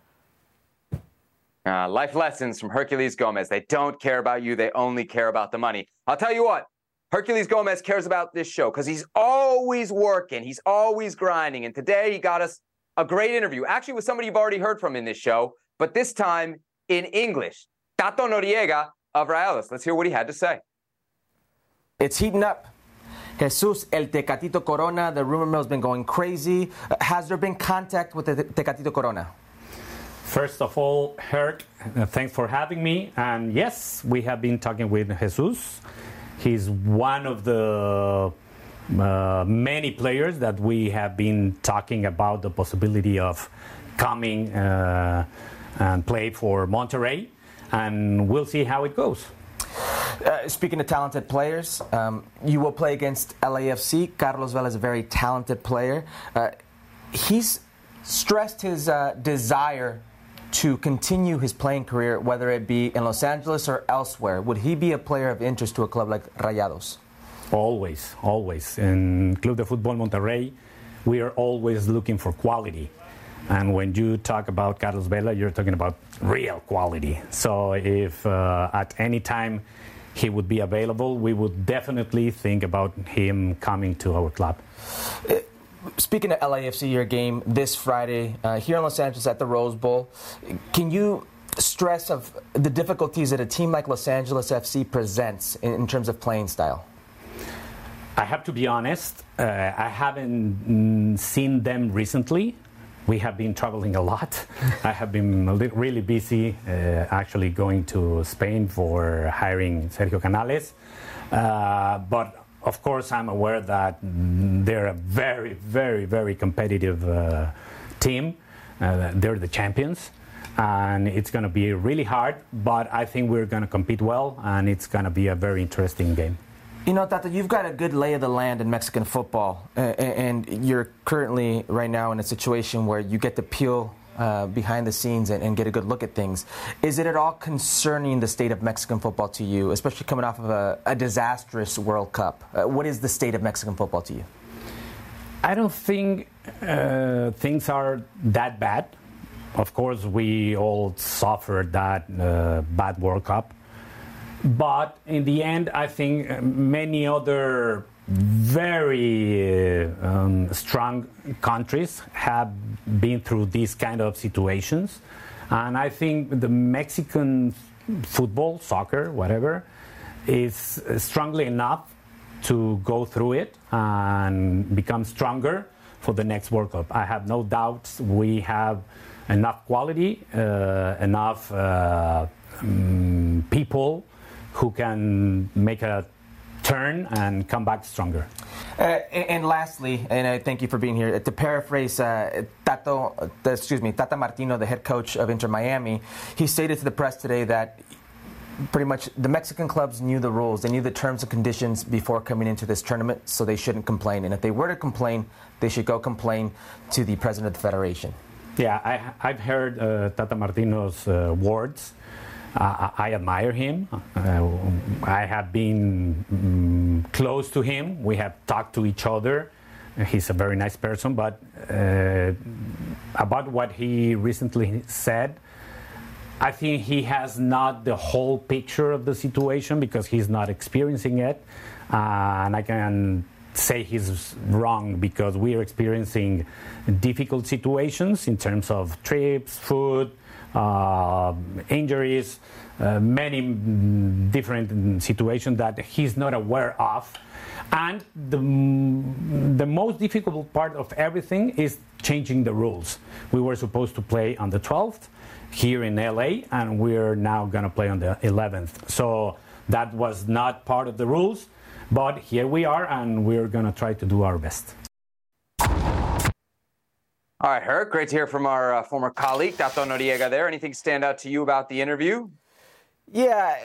Uh, life lessons from Herculez Gomez. They don't care about you. They only care about the money. I'll tell you what. Herculez Gomez cares about this show because he's always working. He's always grinding. And today he got us a great interview, actually with somebody you've already heard from in this show, but this time in English. Tato Noriega of Rayados. Let's hear what he had to say. It's heating up. Jesus El Tecatito Corona, the rumor mill has been going crazy. Uh, has there been contact with the Tecatito Corona? First of all, Herc, uh, thanks for having me. And yes, we have been talking with Jesus. He's one of the uh, many players that we have been talking about the possibility of coming uh, and play for Monterrey. And we'll see how it goes. Uh, speaking of talented players, um, you will play against LAFC. Carlos Vela is a very talented player. Uh, he's stressed his uh, desire to continue his playing career, whether it be in Los Angeles or elsewhere. Would he be a player of interest to a club like Rayados? Always, always. In Club de Fútbol Monterrey, we are always looking for quality. And when you talk about Carlos Vela, you're talking about real quality. So if uh, at any time he would be available, we would definitely think about him coming to our club. Speaking of LAFC, your game this Friday uh, here in Los Angeles at the Rose Bowl, can you stress of the difficulties that a team like Los Angeles FC presents in, in terms of playing style? I have to be honest, uh, I haven't mm, seen them recently. We have been traveling a lot. I have been really busy uh, actually going to Spain for hiring Sergio Canales. Uh, but of course, I'm aware that they're a very, very, very competitive uh, team. Uh, they're the champions. And it's going to be really hard, but I think we're going to compete well, and it's going to be a very interesting game. You know, Tata, you've got a good lay of the land in Mexican football, uh, and you're currently right now in a situation where you get to peel uh, behind the scenes and, and get a good look at things. Is it at all concerning the state of Mexican football to you, especially coming off of a, a disastrous World Cup? Uh, what is the state of Mexican football to you? I don't think uh, things are that bad. Of course, we all suffered that uh, bad World Cup. But in the end, I think uh, many other very uh, um, strong countries have been through these kind of situations. And I think the Mexican football, soccer, whatever, is strongly enough to go through it and become stronger for the next World Cup. I have no doubts we have enough quality, uh, enough uh, um, people who can make a turn and come back stronger. Uh, and, and lastly, and I thank you for being here. To paraphrase uh, Tato, uh, excuse me, Tata Martino, the head coach of Inter Miami, he stated to the press today that pretty much the Mexican clubs knew the rules, they knew the terms and conditions before coming into this tournament, so they shouldn't complain. And if they were to complain, they should go complain to the president of the federation. Yeah, I, I've heard uh, Tata Martino's uh, words. Uh, I admire him. Uh, I have been mm, close to him. We have talked to each other. He's a very nice person. But uh, about what he recently said, I think he has not the whole picture of the situation because he's not experiencing it. Uh, and I can say he's wrong because we are experiencing difficult situations in terms of trips, food, injuries, uh, many different situations that he's not aware of. And the, the most difficult part of everything is changing the rules. We were supposed to play on the 12th here in LA, and we're now going to play on the 11th. So that was not part of the rules, but here we are, and we're going to try to do our best. All right, Herc, great to hear from our uh, former colleague, Tato Noriega there. Anything stand out to you about the interview? Yeah,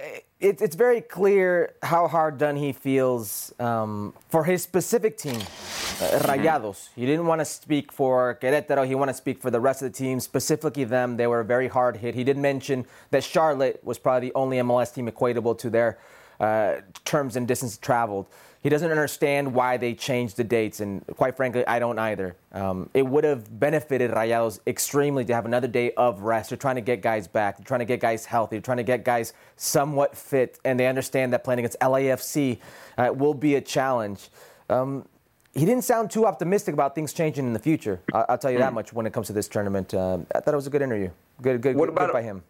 it, it's very clear how hard done he feels um, for his specific team, uh, Rayados. He didn't want to speak for Querétaro. He wanted to speak for the rest of the team, specifically them. They were very hard hit. He did mention that Charlotte was probably the only MLS team equatable to their uh, terms and distance traveled. He doesn't understand why they changed the dates, and quite frankly, I don't either. Um, it would have benefited Rayados extremely to have another day of rest. They're trying to get guys back, they're trying to get guys healthy, they're trying to get guys somewhat fit, and they understand that playing against LAFC uh, will be a challenge. Um, he didn't sound too optimistic about things changing in the future. I'll, I'll tell you that hmm. much when it comes to this tournament. Uh, I thought it was a good interview. Good, good, what good, about, good by him.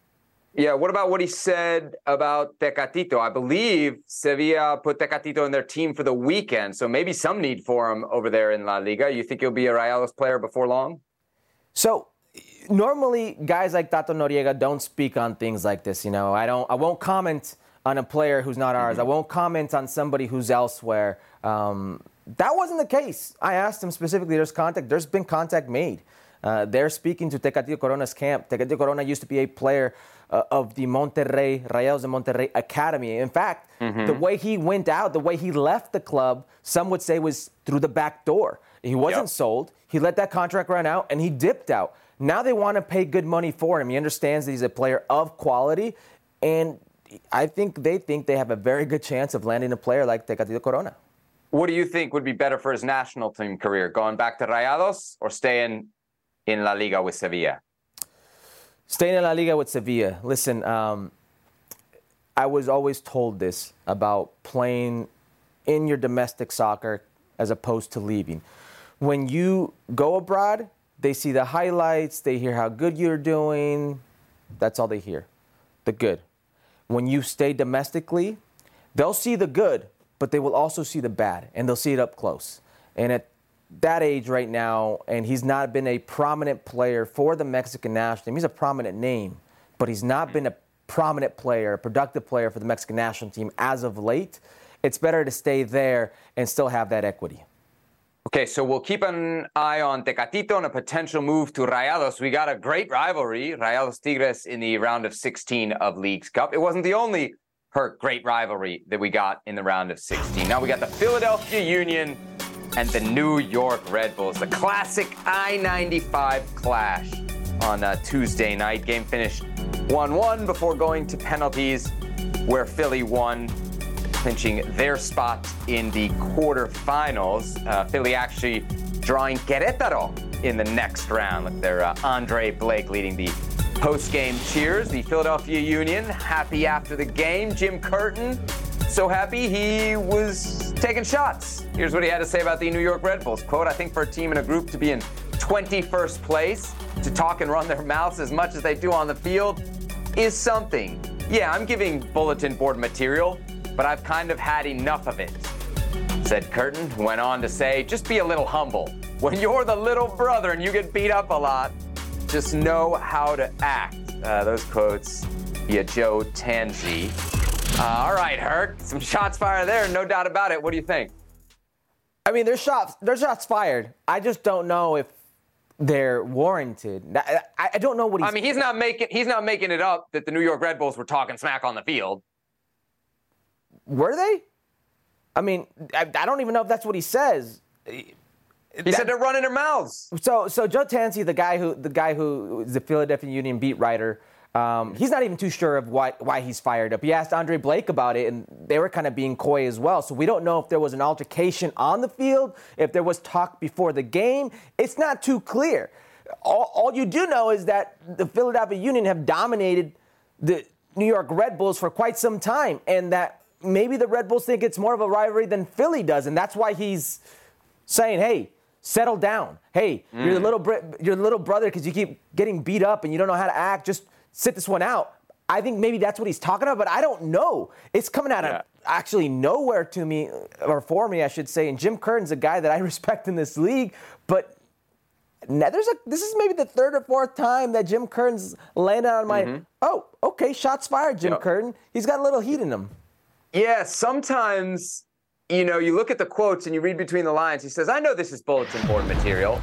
Yeah, what about what he said about Tecatito? I believe Sevilla put Tecatito in their team for the weekend, so maybe some need for him over there in La Liga. You think he'll be a Rayados player before long? So normally guys like Tato Noriega don't speak on things like this. You know, I don't. I won't comment on a player who's not ours. Mm-hmm. I won't comment on somebody who's elsewhere. Um, that wasn't the case. I asked him specifically. There's contact. There's been contact made. Uh, they're speaking to Tecatito Corona's camp. Tecatito Corona used to be a player uh, of the Monterrey, Rayados de Monterrey Academy. In fact, mm-hmm. the way he went out, the way he left the club, some would say was through the back door. He wasn't yep. sold. He let that contract run out and he dipped out. Now they want to pay good money for him. He understands that he's a player of quality. And I think they think they have a very good chance of landing a player like Tecatito Corona. What do you think would be better for his national team career? Going back to Rayados or staying in La Liga with Sevilla? Staying in La Liga with Sevilla. Listen, um, I was always told this about playing in your domestic soccer as opposed to leaving. When you go abroad, they see the highlights, they hear how good you're doing. That's all they hear the good. When you stay domestically, they'll see the good, but they will also see the bad, and they'll see it up close. And at that age right now, and he's not been a prominent player for the Mexican national team. He's a prominent name, but he's not been a prominent player, a productive player for the Mexican national team as of late. It's better to stay there and still have that equity. Okay, so we'll keep an eye on Tecatito and a potential move to Rayados. We got a great rivalry, Rayados Tigres, in the round of 16 of Leagues Cup. It wasn't the only hurt great rivalry that we got in the round of 16. Now we got the Philadelphia Union and the New York Red Bulls. The classic I 95 clash on uh, Tuesday night. Game finished 1 1 before going to penalties, where Philly won, clinching their spot in the quarterfinals. Uh, Philly actually drawing Querétaro in the next round with their uh, Andre Blake leading the post game cheers. The Philadelphia Union happy after the game. Jim Curtin so happy he was taking shots. Here's what he had to say about the New York Red Bulls. Quote, I think for a team in a group to be in 21st place, to talk and run their mouths as much as they do on the field, is something. Yeah, I'm giving bulletin board material, but I've kind of had enough of it. Said Curtin, who went on to say, just be a little humble. When you're the little brother and you get beat up a lot, just know how to act. Uh, those quotes via Joe Tanzi. Uh, all right, Herc. Some shots fired there, no doubt about it. What do you think? I mean, there's shots. There's shots fired. I just don't know if they're warranted. I, I don't know what he's. I mean, he's not making he's not making it up that the New York Red Bulls were talking smack on the field. Were they? I mean, I, I don't even know if that's what he says. He that, said they're running their mouths. So, so Joe Tanzi, the guy who the guy who is the Philadelphia Union beat writer, um, he's not even too sure of why, why he's fired up. He asked Andre Blake about it, and they were kind of being coy as well. So we don't know if there was an altercation on the field, if there was talk before the game. It's not too clear. All, all you do know is that the Philadelphia Union have dominated the New York Red Bulls for quite some time, and that maybe the Red Bulls think it's more of a rivalry than Philly does, and that's why he's saying, "Hey, settle down. Hey, mm. you're the little br- your little brother because you keep getting beat up and you don't know how to act. Just sit this one out." I think maybe that's what he's talking about, but I don't know. It's coming out yeah. of actually nowhere to me, or for me, I should say. And Jim Curtin's a guy that I respect in this league, but now there's a this is maybe the third or fourth time that Jim Curtin's landed on my mm-hmm. oh okay shots fired Jim yep. Curtin he's got a little heat in him. Yeah, sometimes you know you look at the quotes and you read between the lines. He says, "I know this is bulletin board material,"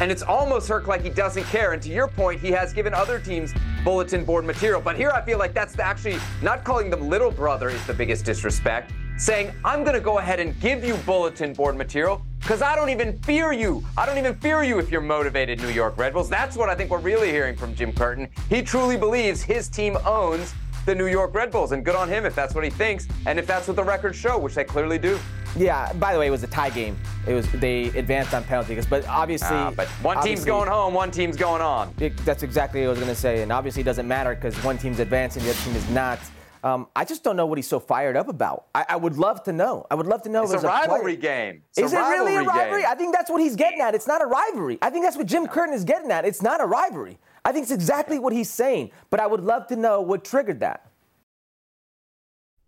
and it's almost hurt like he doesn't care. And to your point, he has given other teams bulletin board material. But here I feel like that's the, actually not calling them little brother is the biggest disrespect saying, I'm going to go ahead and give you bulletin board material because I don't even fear you. I don't even fear you if you're motivated New York Red Bulls. That's what I think we're really hearing from Jim Curtin. He truly believes his team owns the New York Red Bulls, and good on him if that's what he thinks, and if that's what the records show, which they clearly do. Yeah. By the way, it was a tie game. It was they advanced on penalties, but obviously, uh, but one obviously, team's going home, one team's going on. It, that's exactly what I was going to say, and obviously, it doesn't matter because one team's advancing, the other team is not. Um, I just don't know what he's so fired up about. I, I, would love to know. I would love to know. It's a rivalry game. It's is it really a rivalry? Game. I think that's what he's getting at. It's not a rivalry. I think that's what Jim Curtin is getting at. It's not a rivalry. I think it's exactly what he's saying. But I would love to know what triggered that.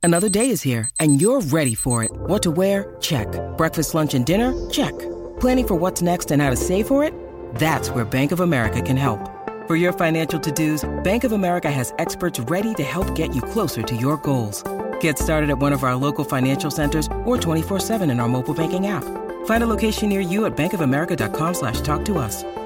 Another day is here, and you're ready for it. What to wear? Check. Breakfast, lunch, and dinner? Check. Planning for what's next and how to save for it? That's where Bank of America can help. For your financial to-dos, Bank of America has experts ready to help get you closer to your goals. Get started at one of our local financial centers or 24-7 in our mobile banking app. Find a location near you at bankofamerica.com slash talk to us.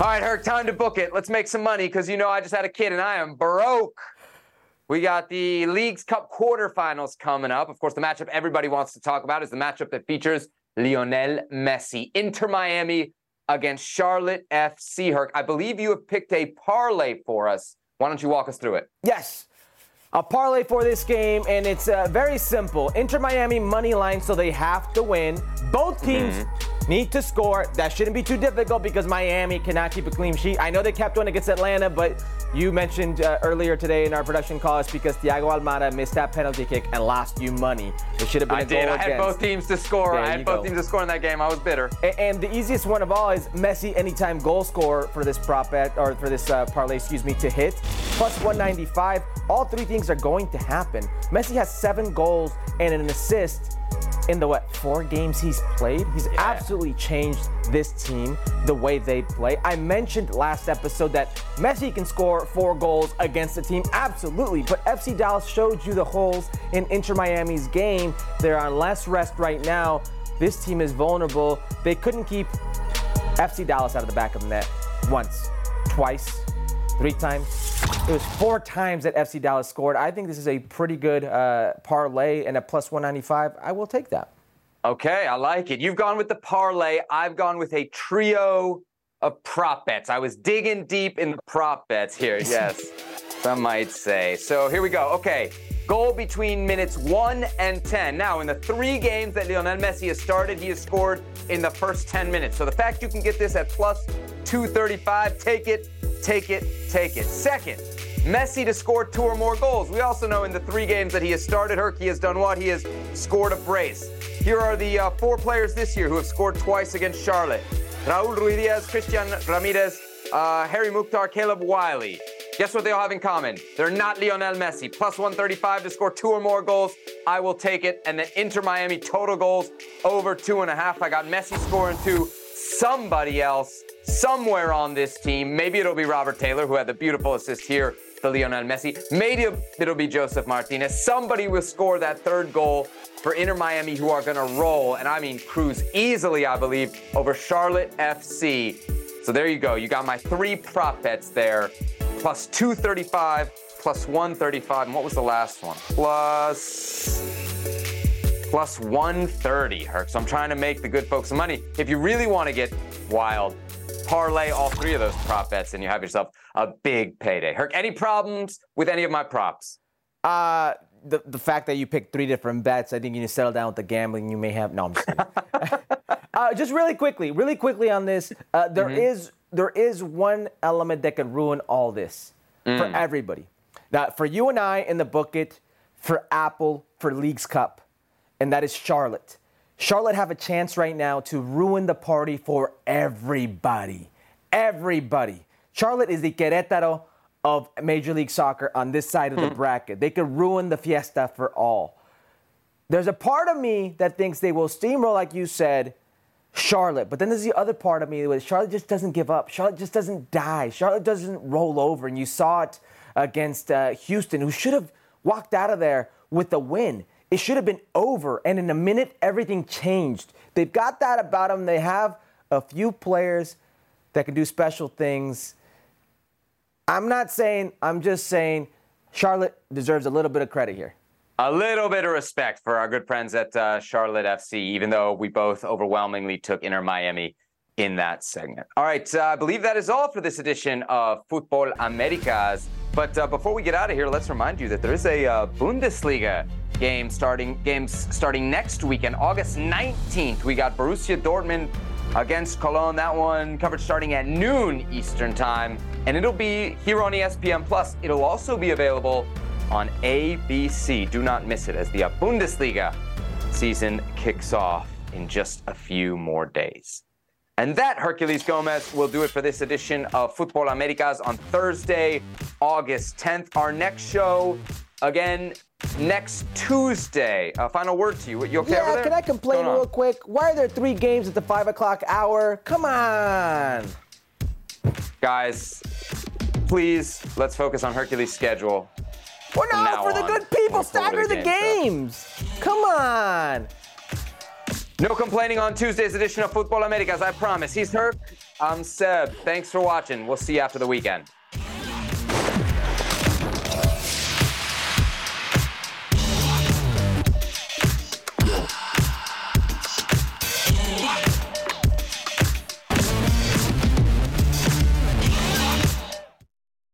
All right, Herc, time to book it. Let's make some money because you know I just had a kid and I am broke. We got the League's Cup quarterfinals coming up. Of course, the matchup everybody wants to talk about is the matchup that features Lionel Messi. Inter Miami against Charlotte FC. Herc, I believe you have picked a parlay for us. Why don't you walk us through it? Yes. A parlay for this game, and it's uh, very simple. Inter Miami money line, so they have to win. Both teams. Mm-hmm need to score. That shouldn't be too difficult because Miami cannot keep a clean sheet. I know they kept one against Atlanta, but you mentioned uh, earlier today in our production call it's because Thiago Almada missed that penalty kick and lost you money. It should have been I a did. goal I had both teams to score. There I had both go. teams to score in that game. I was bitter. And, and, the easiest one of all is Messi anytime goal score for this prop bet or for this uh, parlay, excuse me, to hit plus 195. All three things are going to happen. Messi has seven goals and an assist in the what four games he's played. He's yeah. absolutely changed this team the way they play. I mentioned last episode that Messi can score four goals against the team, absolutely. But FC Dallas showed you the holes in Inter Miami's game. They're on less rest right now. This team is vulnerable. They couldn't keep FC Dallas out of the back of the net once, twice, three times. It was four times that FC Dallas scored. I think this is a pretty good uh, parlay and a plus 195. I will take that. Okay, I like it. You've gone with the parlay. I've gone with a trio of prop bets. I was digging deep in the prop bets here. Yes, some might say. So here we go. Okay, goal between minutes 1 and 10. Now, in the three games that Lionel Messi has started, he has scored in the first 10 minutes. So the fact you can get this at plus 235, take it take it, take it. Second, Messi to score two or more goals. We also know in the three games that he has started, Herc, he has done what? He has scored a brace. Here are the uh, four players this year who have scored twice against Charlotte. Raul Ruidiaz, Christian Ramirez, uh, Hany Mukhtar, Caleb Wiley. Guess what they all have in common? They're not Lionel Messi. Plus 135 to score two or more goals. I will take it. And then Inter Miami total goals over two and a half. I got Messi scoring two. Somebody else somewhere on this team. Maybe it'll be Robert Taylor, who had the beautiful assist here for Lionel Messi. Maybe it'll be Josef Martinez. Somebody will score that third goal for Inter Miami, who are going to roll, and I mean cruise easily, I believe, over Charlotte FC. So there you go. You got my three prop bets there, plus 235, plus 135. And what was the last one? Plus plus 130, Herc. So I'm trying to make the good folks some money. If you really want to get wild, parlay all three of those prop bets and you have yourself a big payday. Herc, any problems with any of my props? Uh, the, the fact that you picked three different bets, I think you need to settle down with the gambling you may have. No, I'm just uh, just really quickly, really quickly on this. Uh, there mm-hmm. is there is one element that could ruin all this mm. for everybody. Now, for you and I in the book it, for Apple, for Leagues Cup, and that is Charlotte. Charlotte have a chance right now to ruin the party for everybody. Everybody. Charlotte is the Querétaro of Major League Soccer on this side of the hmm. bracket. They could ruin the fiesta for all. There's a part of me that thinks they will steamroll, like you said, Charlotte. But then there's the other part of me where Charlotte just doesn't give up. Charlotte just doesn't die. Charlotte doesn't roll over. And you saw it against uh, Houston, who should have walked out of there with a win. It should have been over. And in a minute, everything changed. They've got that about them. They have a few players that can do special things. I'm not saying, I'm just saying Charlotte deserves a little bit of credit here. A little bit of respect for our good friends at uh, Charlotte FC, even though we both overwhelmingly took Inter Miami in that segment. All right, uh, I believe that is all for this edition of Futbol Americas. But uh, before we get out of here, let's remind you that there is a uh, Bundesliga game starting games starting next weekend, August 19th. We got Borussia Dortmund against Cologne. That one coverage starting at noon Eastern time, and it'll be here on ESPN Plus. It'll also be available on ABC. Do not miss it as the Bundesliga season kicks off in just a few more days. And that, Herculez Gomez, will do it for this edition of Futbol Americas on Thursday, August 10th. Our next show, again, next Tuesday. Uh, final word to you. You okay yeah, can I complain real quick? Why are there three games at the 5 o'clock hour? Come on. Guys, please, let's focus on Herculez' schedule. Well, no, for the good people, stagger the, the games. Come on. No complaining on Tuesday's edition of Futbol Americas, I promise. He's Herc. I'm Seb. Thanks for watching. We'll see you after the weekend.